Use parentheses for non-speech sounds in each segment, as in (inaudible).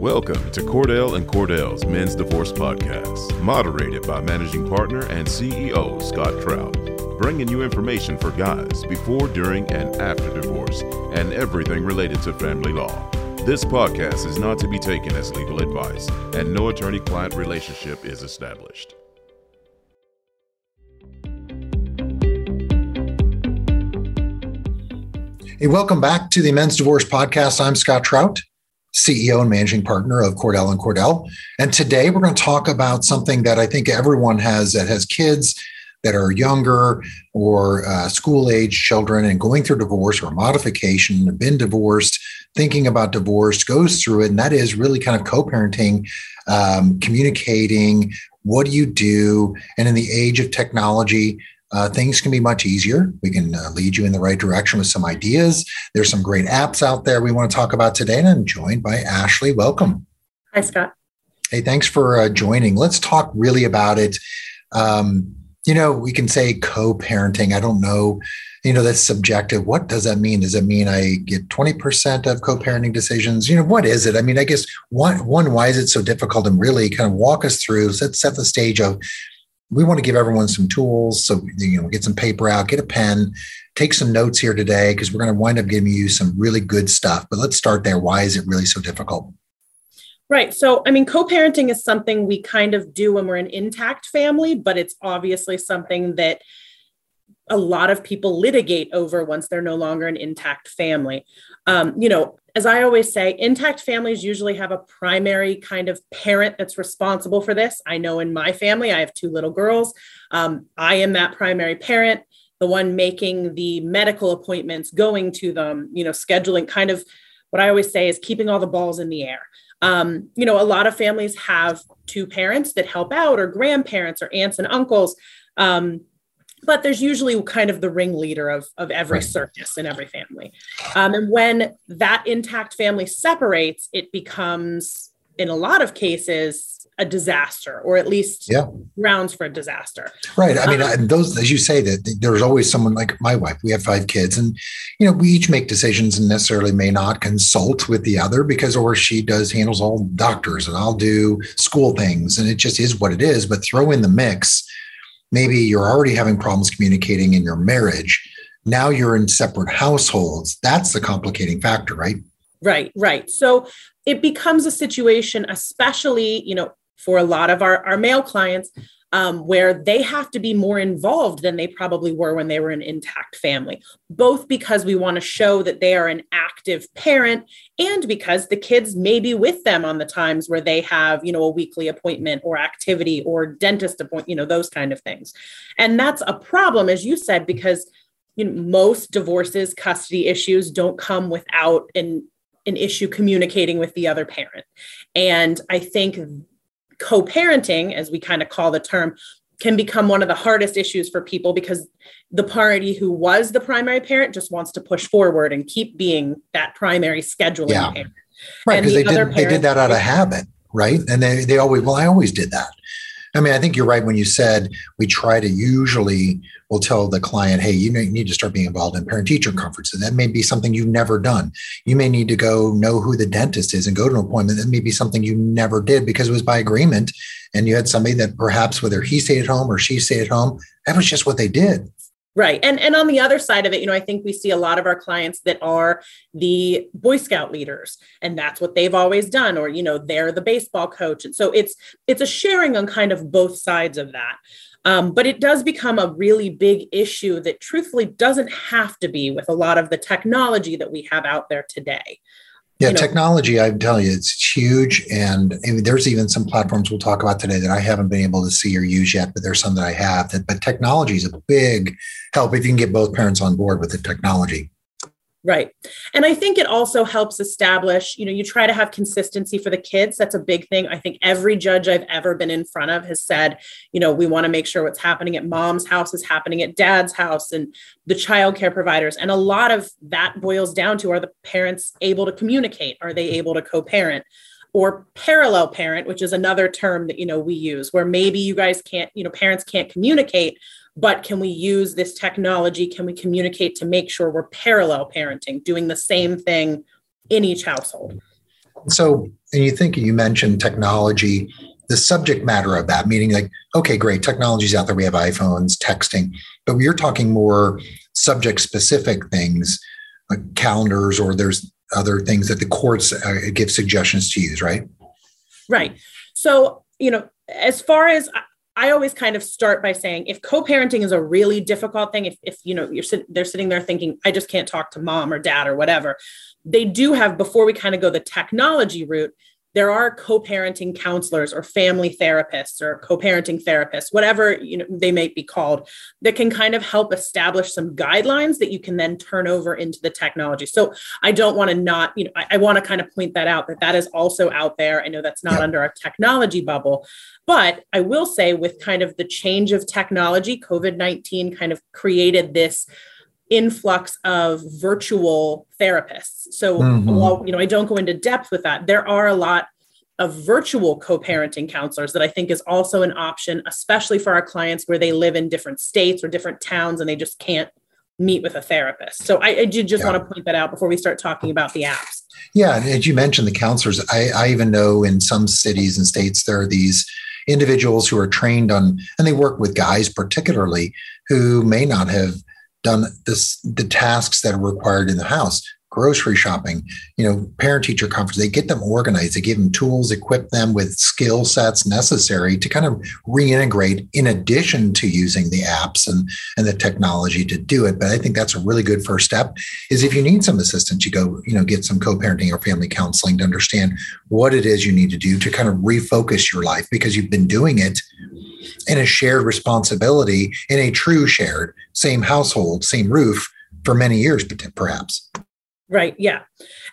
Welcome to Cordell and Cordell's Men's Divorce Podcast, moderated by managing partner and CEO Scott Trout, bringing you information for guys before, during, and after divorce, and everything related to family law. This podcast is not to be taken as legal advice, and no attorney client relationship is established. Hey, welcome back to the Men's Divorce Podcast. I'm Scott Trout, CEO and managing partner of Cordell and Cordell. And today we're going to talk about something that I think everyone has that has kids that are younger or uh, school age children and going through divorce or modification, been divorced, thinking about divorce, goes through it. And that is really kind of co parenting, um, communicating. What do you do? And in the age of technology, uh, things can be much easier. We can uh, lead you in the right direction with some ideas. There's some great apps out there we want to talk about today, and I'm joined by Ashley. Welcome. Hi, Scott. Hey, thanks for uh, joining. Let's talk really about it. Um, you know, we can say co-parenting. I don't know. You know, that's subjective. What does that mean? Does it mean I get 20% of co-parenting decisions? You know, what is it? I mean, I guess one, one, why is it so difficult? And really kind of walk us through, set, set the stage of we want to give everyone some tools. So, you know, get some paper out, get a pen, take some notes here today, because we're going to wind up giving you some really good stuff. But let's start there. Why is it really so difficult? Right. So, I mean, co parenting is something we kind of do when we're an intact family, but it's obviously something that a lot of people litigate over once they're no longer an intact family. Um, you know, as I always say, intact families usually have a primary kind of parent that's responsible for this. I know in my family, I have two little girls. Um, I am that primary parent, the one making the medical appointments, going to them, you know, scheduling kind of what I always say is keeping all the balls in the air. Um, you know, a lot of families have two parents that help out, or grandparents, or aunts and uncles. Um, but there's usually kind of the ringleader of, of every right. circus in every family. Um, and when that intact family separates, it becomes, in a lot of cases, a disaster, or at least yeah. grounds for a disaster. Right. I mean, um, those, as you say, that there's always someone like my wife. We have five kids, and you know, we each make decisions and necessarily may not consult with the other because, or she does handles all doctors, and I'll do school things, and it just is what it is. But throw in the mix maybe you're already having problems communicating in your marriage. Now you're in separate households. That's the complicating factor, right? Right, right. So it becomes a situation, especially, you know, for a lot of our, our male clients, um, where they have to be more involved than they probably were when they were an intact family, both because we want to show that they are an active parent and because the kids may be with them on the times where they have, you know, a weekly appointment or activity or dentist appointment, you know, those kind of things. And that's a problem, as you said, because you know, most divorces, custody issues don't come without an an issue communicating with the other parent. And I think co parenting, as we kind of call the term, can become one of the hardest issues for people because the party who was the primary parent just wants to push forward and keep being that primary scheduling yeah. parent. Right, because the they did they did that out of habit, right? And they they always well, I always did that. I mean, I think you're right when you said we try to usually will tell the client, hey, you need to start being involved in parent teacher conferences. That may be something you've never done. You may need to go know who the dentist is and go to an appointment. That may be something you never did because it was by agreement. And you had somebody that perhaps whether he stayed at home or she stayed at home, that was just what they did. Right. And and on the other side of it, you know, I think we see a lot of our clients that are the Boy Scout leaders and that's what they've always done or you know, they're the baseball coach. And so it's it's a sharing on kind of both sides of that. Um, but it does become a really big issue that truthfully doesn't have to be with a lot of the technology that we have out there today. Yeah, you know, technology, I'm telling you, it's huge. And I mean, there's even some platforms we'll talk about today that I haven't been able to see or use yet, but there's some that I have. That, but technology is a big help if you can get both parents on board with the technology. Right. And I think it also helps establish, you know, you try to have consistency for the kids. That's a big thing. I think every judge I've ever been in front of has said, you know, we want to make sure what's happening at mom's house is happening at dad's house and the child care providers. And a lot of that boils down to are the parents able to communicate? Are they able to co parent? or parallel parent which is another term that you know we use where maybe you guys can't you know parents can't communicate but can we use this technology? Can we communicate to make sure we're parallel parenting, doing the same thing in each household? So, and you think you mentioned technology, the subject matter of that, meaning like, okay, great, technology's out there. We have iPhones, texting, but you're talking more subject specific things like calendars, or there's other things that the courts uh, give suggestions to use, right? Right. So, you know, as far as I always kind of start by saying if co-parenting is a really difficult thing, if, if you know you're sit, they're sitting there thinking, I just can't talk to mom or dad or whatever, they do have before we kind of go the technology route, there are co-parenting counselors or family therapists or co-parenting therapists whatever you know they may be called that can kind of help establish some guidelines that you can then turn over into the technology so i don't want to not you know i, I want to kind of point that out that that is also out there i know that's not yeah. under our technology bubble but i will say with kind of the change of technology covid-19 kind of created this influx of virtual therapists. So mm-hmm. while you know I don't go into depth with that, there are a lot of virtual co-parenting counselors that I think is also an option, especially for our clients where they live in different states or different towns and they just can't meet with a therapist. So I, I did just yeah. want to point that out before we start talking about the apps. Yeah, as you mentioned, the counselors, I, I even know in some cities and states there are these individuals who are trained on, and they work with guys particularly who may not have done this, the tasks that are required in the house grocery shopping you know parent teacher conference they get them organized. They give them tools equip them with skill sets necessary to kind of reintegrate in addition to using the apps and and the technology to do it. But i think that's a really good first step is if you need some assistance you go you know get some co-parenting or family counseling to understand what it is you need to do to kind of refocus your life because you've been doing it in a shared responsibility in a true shared same household, same roof for many years, perhaps. Right. Yeah.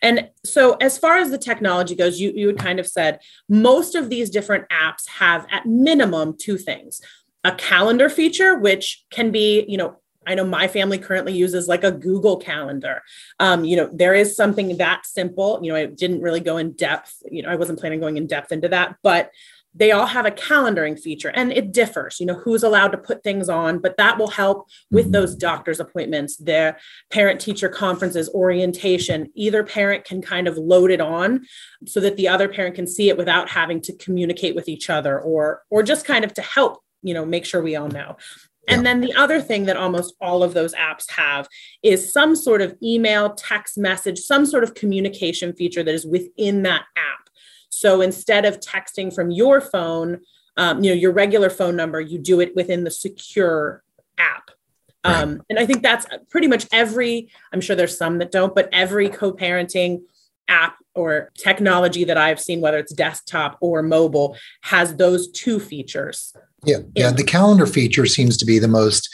And so, as far as the technology goes, you, you had kind of said most of these different apps have at minimum two things a calendar feature, which can be, you know, I know my family currently uses like a Google Calendar. Um, you know, there is something that simple. You know, I didn't really go in depth. You know, I wasn't planning going in depth into that, but they all have a calendaring feature and it differs you know who's allowed to put things on but that will help with mm-hmm. those doctor's appointments their parent teacher conferences orientation either parent can kind of load it on so that the other parent can see it without having to communicate with each other or or just kind of to help you know make sure we all know and then the other thing that almost all of those apps have is some sort of email, text message, some sort of communication feature that is within that app. So instead of texting from your phone, um, you know, your regular phone number, you do it within the secure app. Um, and I think that's pretty much every, I'm sure there's some that don't, but every co parenting app or technology that I've seen, whether it's desktop or mobile, has those two features. Yeah. Yeah. The calendar feature seems to be the most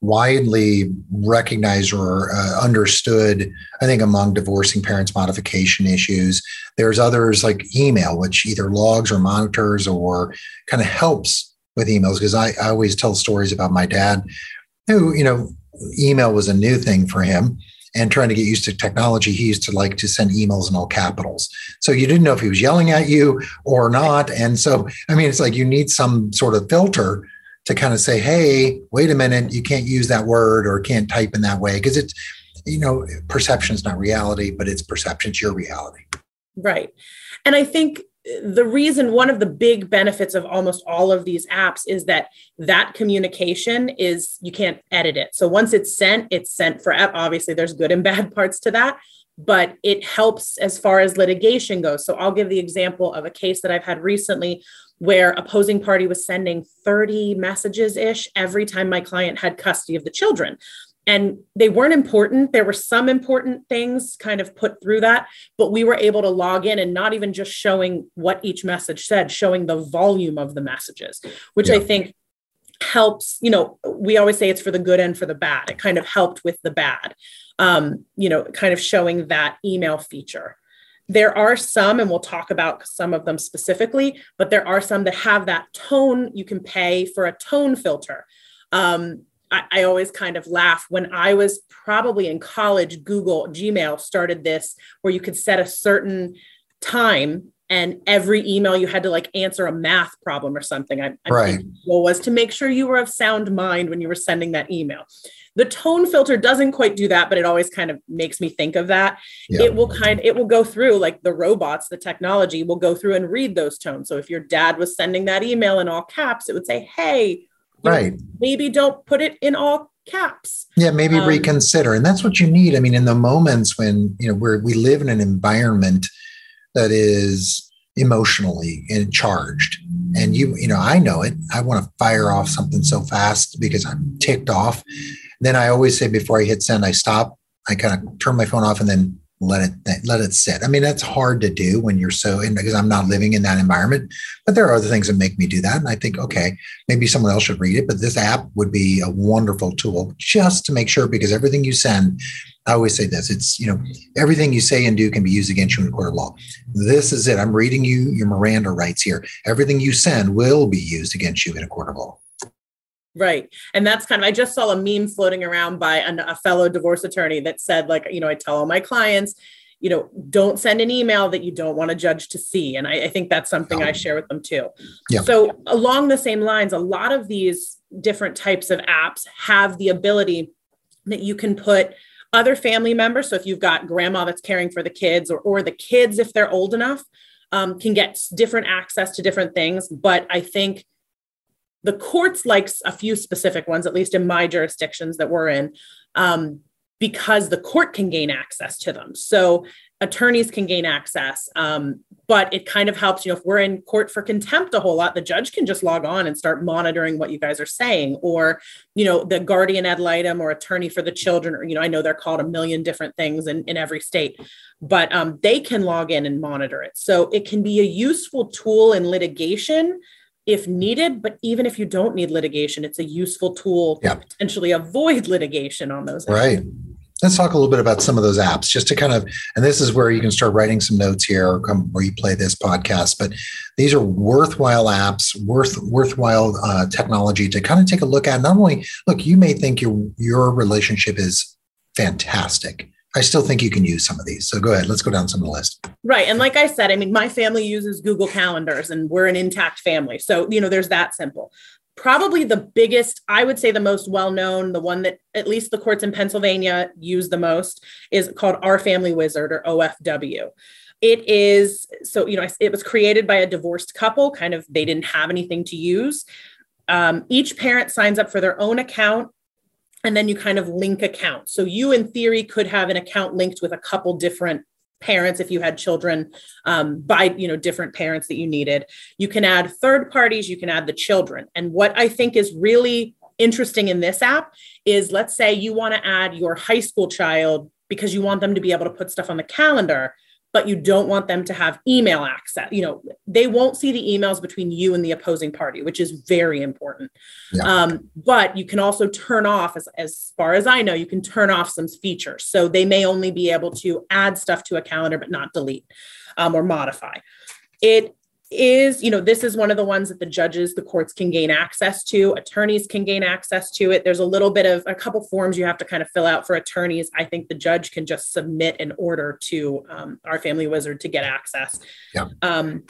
widely recognized or uh, understood, I think, among divorcing parents modification issues. There's others like email, which either logs or monitors or kind of helps with emails. Because I, I always tell stories about my dad, who, you know, email was a new thing for him and trying to get used to technology, he used to like to send emails in all capitals. So you didn't know if he was yelling at you or not. And so, I mean, it's like you need some sort of filter to kind of say, hey, wait a minute, you can't use that word or can't type in that way because it's, you know, perception is not reality, but it's perception, it's your reality. Right. And I think the reason one of the big benefits of almost all of these apps is that that communication is you can't edit it so once it's sent it's sent forever obviously there's good and bad (laughs) parts to that but it helps as far as litigation goes so i'll give the example of a case that i've had recently where opposing party was sending 30 messages ish every time my client had custody of the children. And they weren't important. There were some important things kind of put through that but we were able to log in and not even just showing what each message said showing the volume of the messages which yeah. i think helps you know we always say it's for the good and for the bad. It kind of helped with the bad um, you know kind of showing that email feature there are some, and we'll talk about some of them specifically, but there are some that have that tone. You can pay for a tone filter. Um, I, I, always kind of laugh when I was probably in college. Google Gmail started this where you could set a certain time and every email you had to like answer a math problem or something. I, I right. Well, was to make sure you were of sound mind when you were sending that email. The tone filter doesn't quite do that, but it always kind of makes me think of that. Yeah. It will kind it will go through like the robots, the technology will go through and read those tones. So if your dad was sending that email in all caps, it would say, "Hey, right. maybe don't put it in all caps." Yeah, maybe um, reconsider. And that's what you need. I mean, in the moments when, you know, where we live in an environment that is emotionally charged and you you know i know it i want to fire off something so fast because i'm ticked off then i always say before i hit send i stop i kind of turn my phone off and then let it let it sit i mean that's hard to do when you're so in because i'm not living in that environment but there are other things that make me do that and i think okay maybe someone else should read it but this app would be a wonderful tool just to make sure because everything you send I always say this it's, you know, everything you say and do can be used against you in a court of law. This is it. I'm reading you your Miranda rights here. Everything you send will be used against you in a court of law. Right. And that's kind of, I just saw a meme floating around by an, a fellow divorce attorney that said, like, you know, I tell all my clients, you know, don't send an email that you don't want a judge to see. And I, I think that's something I share with them too. Yeah. So, along the same lines, a lot of these different types of apps have the ability that you can put other family members. So if you've got grandma that's caring for the kids or, or the kids, if they're old enough, um, can get different access to different things. But I think the courts likes a few specific ones, at least in my jurisdictions that we're in, um, because the court can gain access to them. So attorneys can gain access. Um, but it kind of helps, you know, if we're in court for contempt a whole lot, the judge can just log on and start monitoring what you guys are saying. Or, you know, the guardian ad litem or attorney for the children, or, you know, I know they're called a million different things in, in every state, but um, they can log in and monitor it. So it can be a useful tool in litigation if needed, but even if you don't need litigation, it's a useful tool yep. to potentially avoid (laughs) litigation on those. Right. Let's talk a little bit about some of those apps, just to kind of, and this is where you can start writing some notes here, or come where you play this podcast. But these are worthwhile apps, worth worthwhile uh, technology to kind of take a look at. Not only look, you may think your your relationship is fantastic. I still think you can use some of these. So go ahead, let's go down some of the list. Right, and like I said, I mean, my family uses Google Calendars, and we're an intact family, so you know, there's that simple probably the biggest, I would say the most well known, the one that at least the courts in Pennsylvania use the most is called Our Family Wizard or OFW. It is so, you know, it was created by a divorced couple, kind of, they didn't have anything to use. Um, each parent signs up for their own account and then you kind of link accounts. So you, in theory, could have an account linked with a couple different parents if you had children um, by you know different parents that you needed. You can add third parties you can add the children. And what i think is really interesting in this app is let's say you want to add your high school child because you want them to be able to put stuff on the calendar but you don't want them to have email access. You know, they won't see the emails between you and the opposing party, which is very important. Yeah. Um, but you can also turn off, as, as far as I know, you can turn off some features. So they may only be able to add stuff to a calendar, but not delete um, or modify. It is, you know, this is one of the ones that the judges, the courts can gain access to. Attorneys can gain access to it. There's a little bit of a couple forms you have to kind of fill out for attorneys. I think the judge can just submit an order to um, our family wizard to get access. Yeah. Um,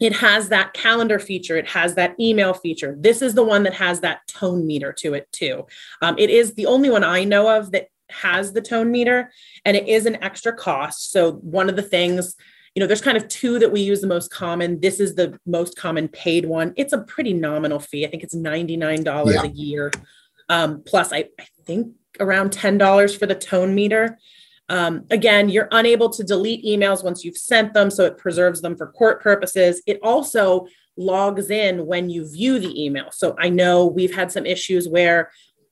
it has that calendar feature. It has that email feature. This is the one that has that tone meter to it too. Um, it is the only one I know of that has the tone meter, and it is an extra cost. So one of the things you know, there's kind of two that we use the most common. This is the most common paid one. It's a pretty nominal fee. I think it's $99 yeah. a year. Um, plus, I, I think around $10 for the tone meter. Um, again, you're unable to delete emails once you've sent them, so it preserves them for court purposes. It also logs in when you view the email. So I know we've had some issues where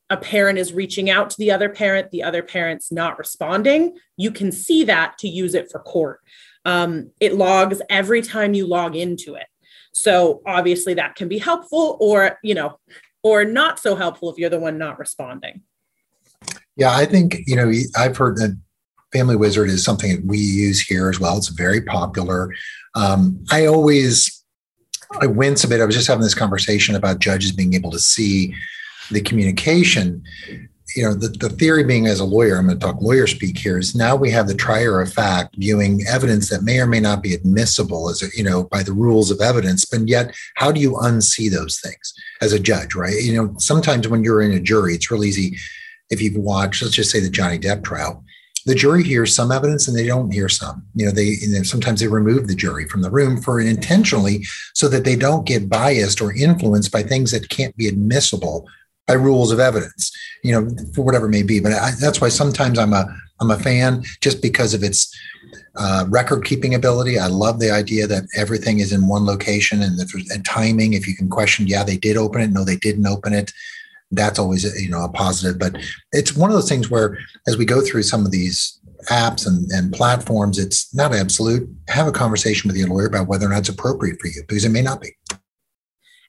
a parent is reaching out to the other parent, the other parent's not responding. You can see that to use it for court um, it logs every time you log into it. So obviously that can be helpful or, you know, or not so helpful if you're the one not responding. Yeah, I think, you know, I've heard that Family Wizard is something that we use here as well. It's very popular. Um, I always, I wince a bit. I was just having this conversation about judges being able to see the communication you know, the, the theory being as a lawyer, I'm going to talk lawyer speak here, is now we have the trier of fact viewing evidence that may or may not be admissible as a, you know, by the rules of evidence. But yet, how do you unsee those things as a judge, right? You know, sometimes when you're in a jury, it's real easy if you've watched, let's just say the Johnny Depp trial, the jury hears some evidence and they don't hear some. You know, they sometimes they remove the jury from the room for intentionally so that they don't get biased or influenced by things that can't be admissible by rules of evidence. You know, for whatever it may be. But I, that's why sometimes I'm a I'm a fan just because of its uh, record keeping ability. I love the idea that everything is in one location and, and timing. If you can question, yeah, they did open it. No, they didn't open it that's always you know a positive but it's one of those things where as we go through some of these apps and, and platforms it's not absolute have a conversation with your lawyer about whether or not it's appropriate for you because it may not be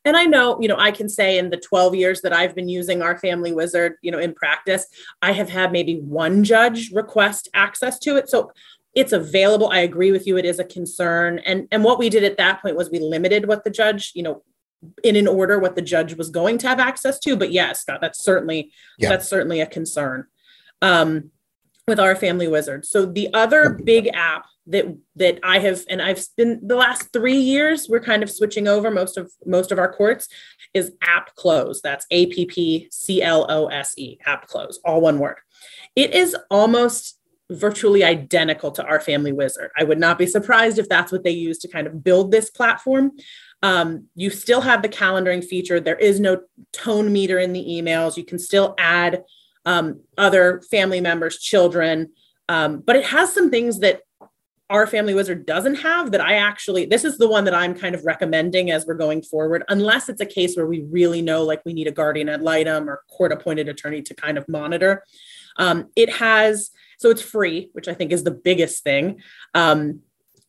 and i know you know i can say in the 12 years that i've been using our family wizard you know in practice i have had maybe one judge request access to it so it's available i agree with you it is a concern and and what we did at that point was we limited what the judge you know in an order what the judge was going to have access to. But yes, Scott, that's certainly yeah. that's certainly a concern um, with our family wizard. So the other big app that that I have and I've been the last three years we're kind of switching over most of most of our courts is app close. That's A P P C L O S E app close, all one word. It is almost virtually identical to our family wizard. I would not be surprised if that's what they use to kind of build this platform. Um, you still have the calendaring feature. There is no tone meter in the emails. You can still add um, other family members, children, um, but it has some things that our family wizard doesn't have that I actually, this is the one that I'm kind of recommending as we're going forward, unless it's a case where we really know like we need a guardian ad litem or court appointed attorney to kind of monitor. Um, it has, so it's free, which I think is the biggest thing. Um,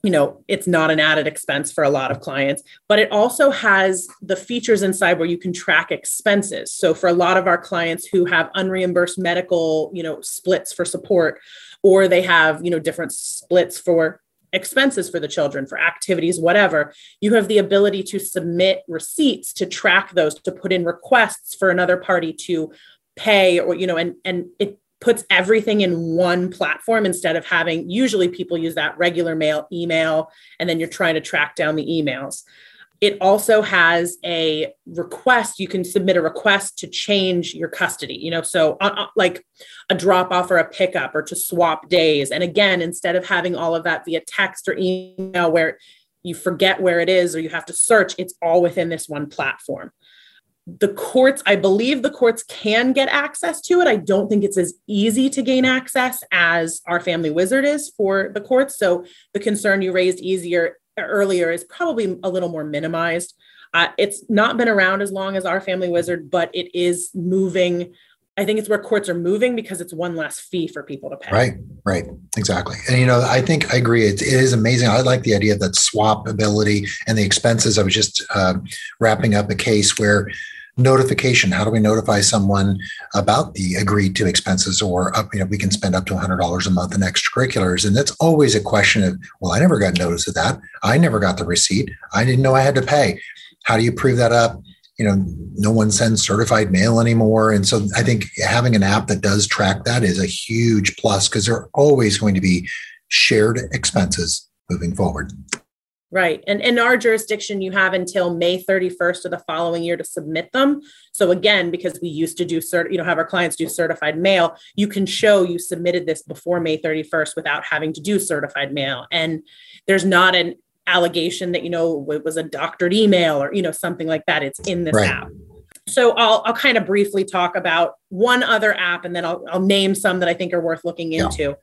you know it's not an added expense for a lot of clients but it also has the features inside where you can track expenses so for a lot of our clients who have unreimbursed medical you know splits for support or they have you know different splits for expenses for the children for activities whatever you have the ability to submit receipts to track those to put in requests for another party to pay or you know and and it puts everything in one platform instead of having usually people use that regular mail email and then you're trying to track down the emails it also has a request you can submit a request to change your custody you know so uh, uh, like a drop off or a pickup or to swap days and again instead of having all of that via text or email where you forget where it is or you have to search it's all within this one platform the courts, I believe the courts can get access to it. I don't think it's as easy to gain access as our family wizard is for the courts. So the concern you raised easier earlier is probably a little more minimized. Uh, it's not been around as long as our family wizard, but it is moving. I think it's where courts are moving because it's one less fee for people to pay. Right, right, exactly. And you know, I think I agree. It, it is amazing. I like the idea of that swap ability and the expenses. I was just uh, wrapping up a case where notification. How do we notify someone about the agreed to expenses or up, you know we can spend up to $100 a month in extracurriculars? And that's always a question of well i never got notice of that. I never got the receipt. I didn't know i had to pay. How do you prove that up? You know no one sends certified mail anymore. And so i think having an app that does track that is a huge plus because there are always going to be shared expenses moving forward Right. And in our jurisdiction, you have until May 31st of the following year to submit them. So again, because we used to do cert, you know, have our clients do certified mail, you can show you submitted this before May 31st without having to do certified mail. And there's not an allegation that, you know, it was a doctored email or, you know, something like that. It's in this right. app. So I'll, I'll kind of briefly talk about one other app and then I'll, I'll name some that I think are worth looking into.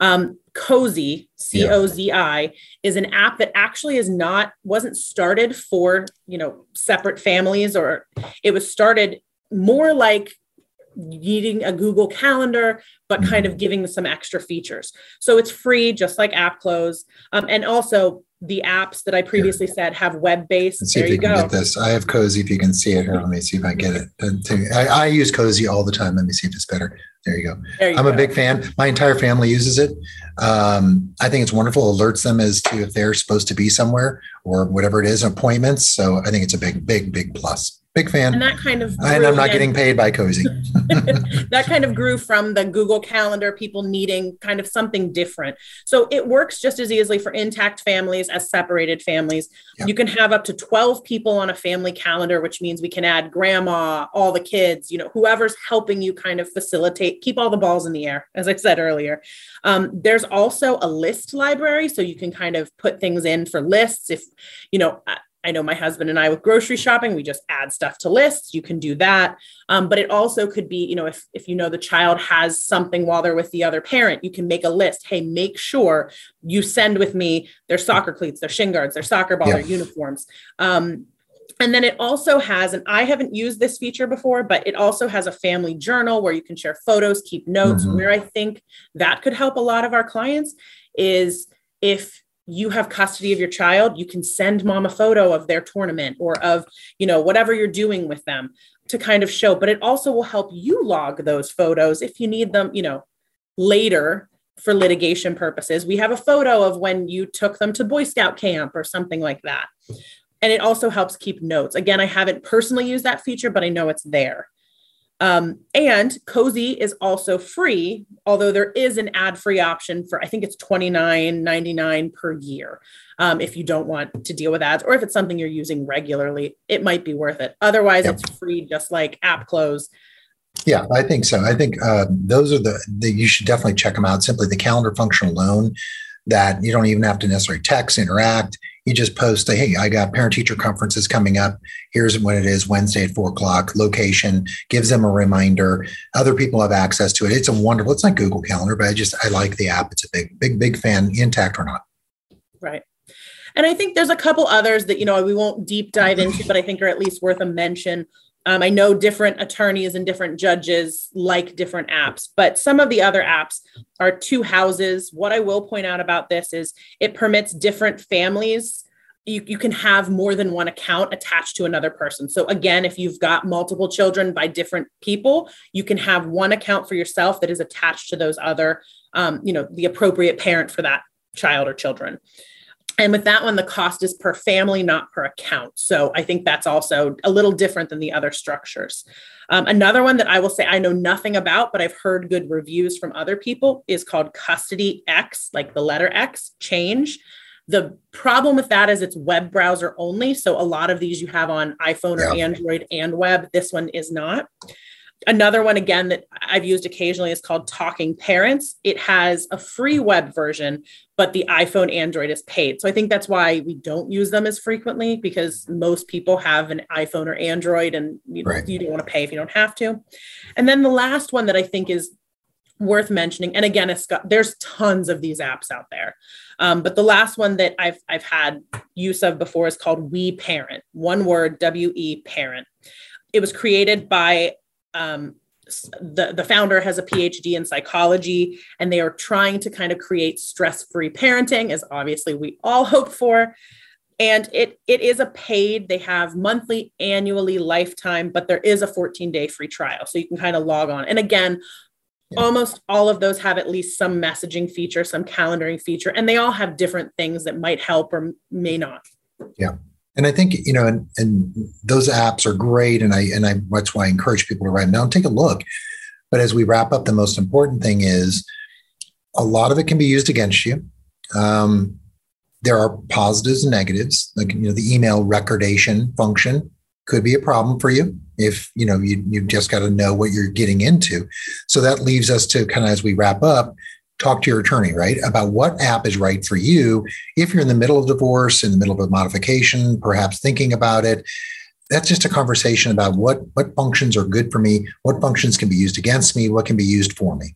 Um, Cozi, C O Z I, is an app that actually is not wasn't started for you know separate families, or it was started more like needing a Google Calendar, but kind of mm-hmm. giving some extra features. So it's free, just like App Close, um, and also the apps that I previously said have web based. see there if you, go. get this. I have Cozi. If you can see it here, let me see if I get it. I, I, use Cozi all the time. Let me see if it's better. There you go. There you I'm go. a big fan. My entire family uses it. Um, I think it's wonderful. Alerts them as to if they're supposed to be somewhere or whatever it is, appointments. So I think it's a big, big, big plus. Big fan. And that kind of and I'm not getting paid by Cozi. (laughs) (laughs) that kind of grew from the Google Calendar, people needing kind of something different. So it works just as easily for intact families as separated families. Yep. You can have up to 12 people on a family calendar, which means we can add grandma, all the kids, you know, whoever's helping you kind of facilitate, keep all the balls in the air, as I said earlier. Um, there's also a list library, so you can kind of put things in for lists. If, you know, I know my husband and I with grocery shopping, we just add stuff to lists. You can do that. Um, but it also could be, you know, if, if you know the child has something while they're with the other parent, you can make a list. Hey, make sure you send with me their soccer cleats, their shin guards, their soccer ball, yeah. their uniforms. Um, and then it also has, and I haven't used this feature before, but it also has a family journal where you can share photos, keep notes. Mm-hmm. Where I think that could help a lot of our clients is if you have custody of your child you can send mom a photo of their tournament or of you know whatever you're doing with them to kind of show. But it also will help you log those photos if you need them you know later for litigation purposes. We have a photo of when you took them to boy scout camp or something like that. And it also helps keep notes. Again i haven't personally used that feature but i know it's there um, and Cozi is also free, although there is an ad free option for, I think it's $29.99 per year. Um, if you don't want to deal with ads, or if it's something you're using regularly, it might be worth it. Otherwise, yep. it's free, just like App Close. Yeah, I think so. I think uh, those are the, the, you should definitely check them out. Simply the calendar function alone, that you don't even have to necessarily text, interact you just post, hey, I got parent teacher conferences coming up. Here's when it is Wednesday at four o'clock, location, gives them a reminder. Other people have access to it. It's a wonderful, it's not Google Calendar, but I just, I like the app. It's a big, big, big fan, intact or not. Right. And I think there's a couple others that, you know, we won't deep dive into, but I think are at least worth a mention. Um, I know different attorneys and different judges like different apps, but some of the other apps are two houses. What I will point out about this is it permits different families. You, you can have more than one account attached to another person. So, again, if you've got multiple children by different people, you can have one account for yourself that is attached to those other, um, you know, the appropriate parent for that child or children. And with that one, the cost is per family, not per account. So I think that's also a little different than the other structures. Um, another one that I will say I know nothing about, but I've heard good reviews from other people is called Custody X, like the letter X, change. The problem with that is it's web browser only. So a lot of these you have on iPhone or yeah. Android and web. This one is not. Another one, again, that I've used occasionally is called Talking Parents. It has a free web version, but the iPhone Android is paid. So I think that's why we don't use them as frequently because most people have an iPhone or Android and you, right. you don't want to pay if you don't have to. And then the last one that I think is worth mentioning, and again, there's tons of these apps out there. Um, but the last one that I've, I've had use of before is called We Parent, one word, W E Parent. It was created by um, the, the founder has a PhD in psychology, and they are trying to kind of create stress free parenting, as obviously we all hope for. And it it is a paid. They have monthly, annually, lifetime, but there is a 14 day free trial, so you can kind of log on. And again, yeah. almost all of those have at least some messaging feature, some calendaring feature, and they all have different things that might help or may not. Yeah. And I think, you know, and, and those apps are great. And I, and I, that's why I encourage people to write them down, take a look. But as we wrap up, the most important thing is a lot of it can be used against you. Um, there are positives and negatives. Like, you know, the email recordation function could be a problem for you if, you know, you, you've just got to know what you're getting into. So that leaves us to kind of, as we wrap up, talk to your attorney, right, about what app is right for you. If you're in the middle of divorce, in the middle of a modification, perhaps thinking about it, that's just a conversation about what what functions are good for me, what functions can be used against me, what can be used for me.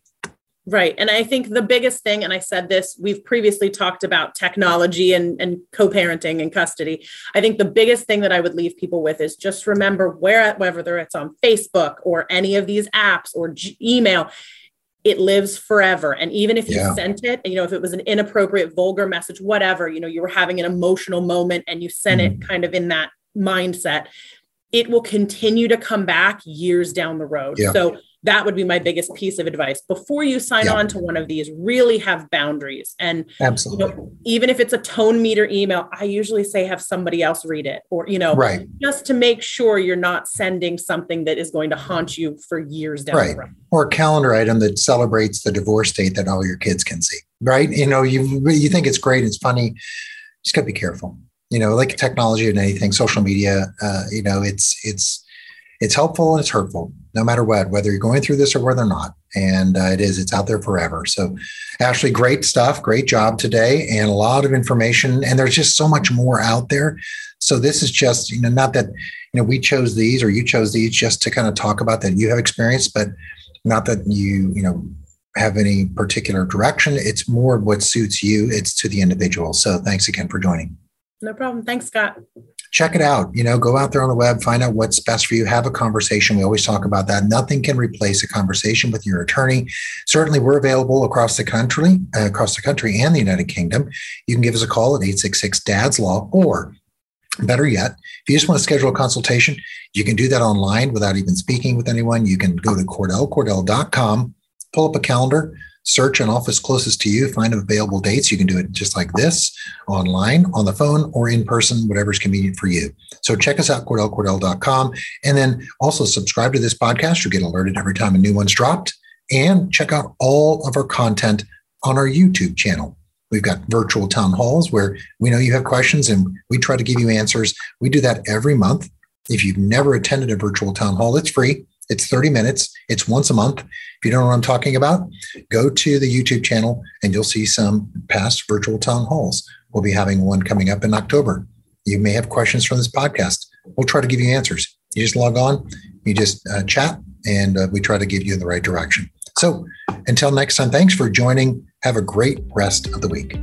Right. And I think the biggest thing, and I said this, we've previously talked about technology and, and co parenting and custody. I think the biggest thing that I would leave people with is just remember where, whether it's on Facebook or any of these apps or G- email, it lives forever. And even if you yeah. sent it, you know, if it was an inappropriate, vulgar message, whatever, you know, you were having an emotional moment and you sent mm-hmm. it kind of in that mindset, it will continue to come back years down the road. Yeah. So that would be my biggest piece of advice. Before you sign on to one of these really have boundaries. And absolutely you know, even if it's a tone meter email i usually say have somebody else read it or you know right. just to make sure you're not sending something that is going to haunt you for years down right. the road. Or a calendar item that celebrates the divorce date that all your kids can see right? You know you you think it's great it's funny. Just got to be careful. You know like technology and anything social media uh, you know it's it's it's helpful and it's hurtful no matter what whether you're going through this or whether or not. And uh, it is it's out there forever. So ashley great stuff great job today and a lot of information. And there's just so much more out there. So this is just you know not that you know we chose these or you chose these just to kind of talk about that you have experience but not that you you know have any particular direction. It's more what suits you. It's to the individual. So thanks again for joining. No problem. Thanks scott check it out. You know, go out there on the web, find out what's best for you, have a conversation. We always talk about that. Nothing can replace a conversation with your attorney. Certainly, we're available across the country, uh, across the country and the United Kingdom. You can give us a call at 866 DADS Law or Better yet, if you just want to schedule a consultation, you can do that online without even speaking with anyone. You can go to Cordell, cordell.com, pull up a calendar, search an office closest to you, find available dates. You can do it just like this online, on the phone, or in person, whatever's convenient for you. So check us out, CordellCordell.com. And then also subscribe to this podcast. You'll get alerted every time a new one's dropped. And check out all of our content on our YouTube channel. We've got virtual town halls where we know you have questions and we try to give you answers. We do that every month. If you've never attended a virtual town hall, it's free. It's 30 minutes. It's once a month. If you don't know what I'm talking about, go to the YouTube channel and you'll see some past virtual town halls. We'll be having one coming up in October. You may have questions from this podcast. We'll try to give you answers. You just log on, you just uh, chat, and uh, we try to give you in the right direction. So until next time, thanks for joining. Have a great rest of the week.